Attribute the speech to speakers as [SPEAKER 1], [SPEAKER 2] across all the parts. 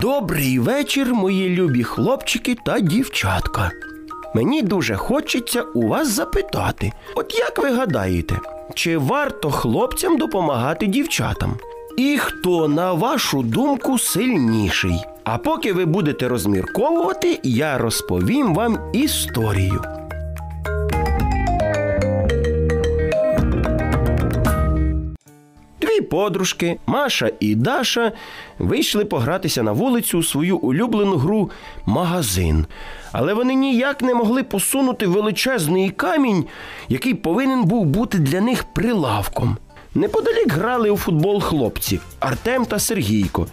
[SPEAKER 1] Добрий вечір, мої любі хлопчики та дівчатка. Мені дуже хочеться у вас запитати: от як ви гадаєте, чи варто хлопцям допомагати дівчатам? І хто, на вашу думку, сильніший? А поки ви будете розмірковувати, я розповім вам історію. Подружки, Маша і Даша, вийшли погратися на вулицю у свою улюблену гру магазин. Але вони ніяк не могли посунути величезний камінь, який повинен був бути для них прилавком. Неподалік грали у футбол хлопці Артем та Сергійко,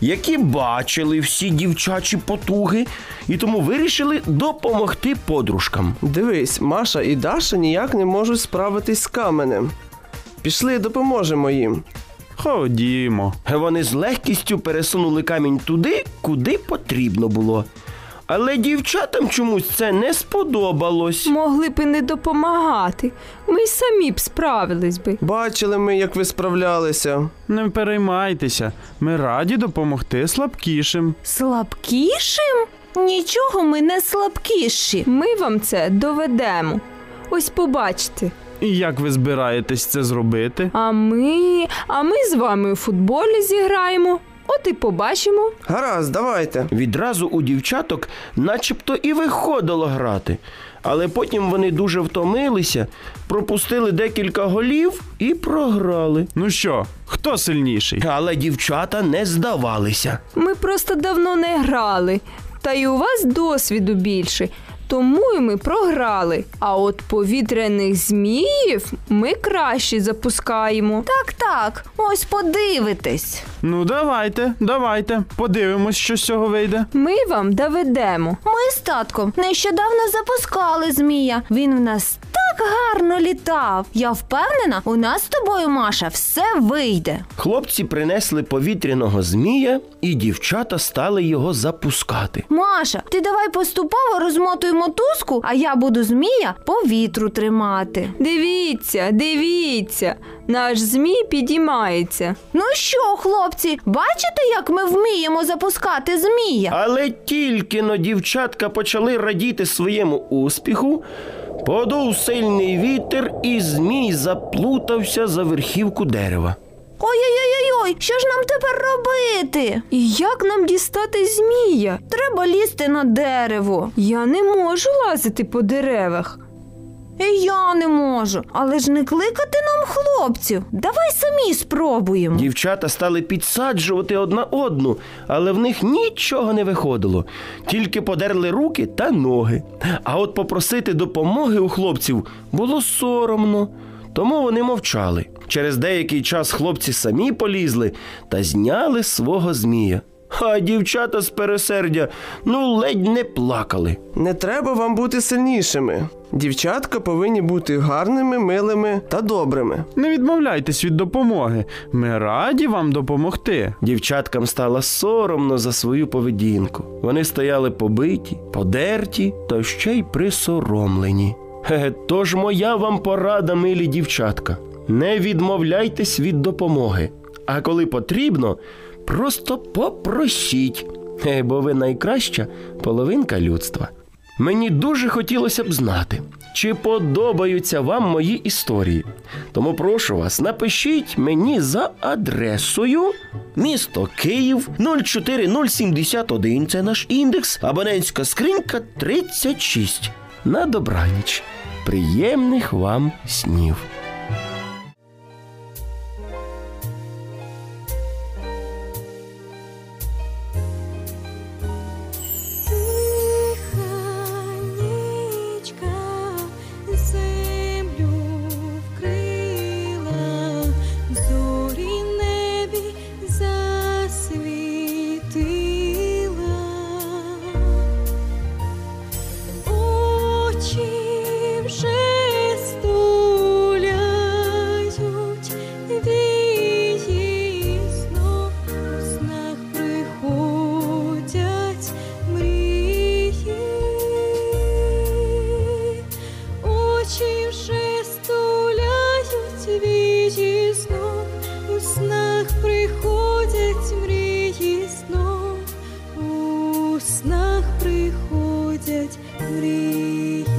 [SPEAKER 1] які бачили всі дівчачі потуги і тому вирішили допомогти подружкам.
[SPEAKER 2] Дивись, Маша і Даша ніяк не можуть справитись з каменем. Пішли, допоможемо їм.
[SPEAKER 3] Ходімо.
[SPEAKER 1] Вони з легкістю пересунули камінь туди, куди потрібно було. Але дівчатам чомусь це не сподобалось.
[SPEAKER 4] Могли б і не допомагати. Ми й самі б справились би.
[SPEAKER 2] Бачили ми, як ви справлялися.
[SPEAKER 3] Не переймайтеся. Ми раді допомогти слабкішим.
[SPEAKER 5] Слабкішим? Нічого ми не слабкіші.
[SPEAKER 4] Ми вам це доведемо. Ось побачите.
[SPEAKER 3] І як ви збираєтесь це зробити?
[SPEAKER 4] А ми. А ми з вами у футболі зіграємо. От і побачимо.
[SPEAKER 2] Гаразд, давайте.
[SPEAKER 1] Відразу у дівчаток начебто і виходило грати. Але потім вони дуже втомилися, пропустили декілька голів і програли.
[SPEAKER 3] Ну що, хто сильніший?
[SPEAKER 1] Але дівчата не здавалися.
[SPEAKER 4] Ми просто давно не грали. Та й у вас досвіду більше. Тому і ми програли. А от повітряних зміїв ми краще запускаємо.
[SPEAKER 5] Так, так, ось подивитесь.
[SPEAKER 3] Ну давайте, давайте. Подивимось, що з цього вийде.
[SPEAKER 4] Ми вам доведемо.
[SPEAKER 5] Ми з татком нещодавно запускали змія. Він в нас так гарно літав. Я впевнена, у нас з тобою, Маша, все вийде.
[SPEAKER 1] Хлопці принесли повітряного змія, і дівчата стали його запускати.
[SPEAKER 5] Маша, ти давай поступово розмотуй мотузку, а я буду змія по вітру тримати.
[SPEAKER 4] Дивіться, дивіться, наш змій підіймається.
[SPEAKER 5] Ну що, хлопці, бачите, як ми вміємо запускати змія?
[SPEAKER 1] Але тільки но дівчатка почали радіти своєму успіху, подув сильний вітер, і змій заплутався за верхівку дерева.
[SPEAKER 5] Ой-ой-ой, що ж нам тепер робити?
[SPEAKER 4] І як нам дістати змія?
[SPEAKER 5] Треба лізти на дерево.
[SPEAKER 4] Я не можу лазити по деревах.
[SPEAKER 5] І я не можу, але ж не кликати нам хлопців. Давай самі спробуємо.
[SPEAKER 1] Дівчата стали підсаджувати одна одну, але в них нічого не виходило, тільки подерли руки та ноги. А от попросити допомоги у хлопців було соромно, тому вони мовчали. Через деякий час хлопці самі полізли та зняли свого змія. А дівчата з пересердя ну ледь не плакали.
[SPEAKER 2] Не треба вам бути сильнішими. Дівчатка повинні бути гарними, милими та добрими.
[SPEAKER 3] Не відмовляйтесь від допомоги. Ми раді вам допомогти.
[SPEAKER 1] Дівчаткам стало соромно за свою поведінку. Вони стояли побиті, подерті та ще й присоромлені. Хе-хе, тож моя вам порада, милі дівчатка. Не відмовляйтесь від допомоги. А коли потрібно, просто попросіть, бо ви найкраща половинка людства. Мені дуже хотілося б знати, чи подобаються вам мої історії. Тому прошу вас, напишіть мені за адресою місто Київ 04071. Це наш індекс, абонентська скринька 36. На добраніч. Приємних вам снів.
[SPEAKER 6] Згорівши, стуляють вічі знов, у снах приходять мрії знов, у
[SPEAKER 4] снах приходять мрії.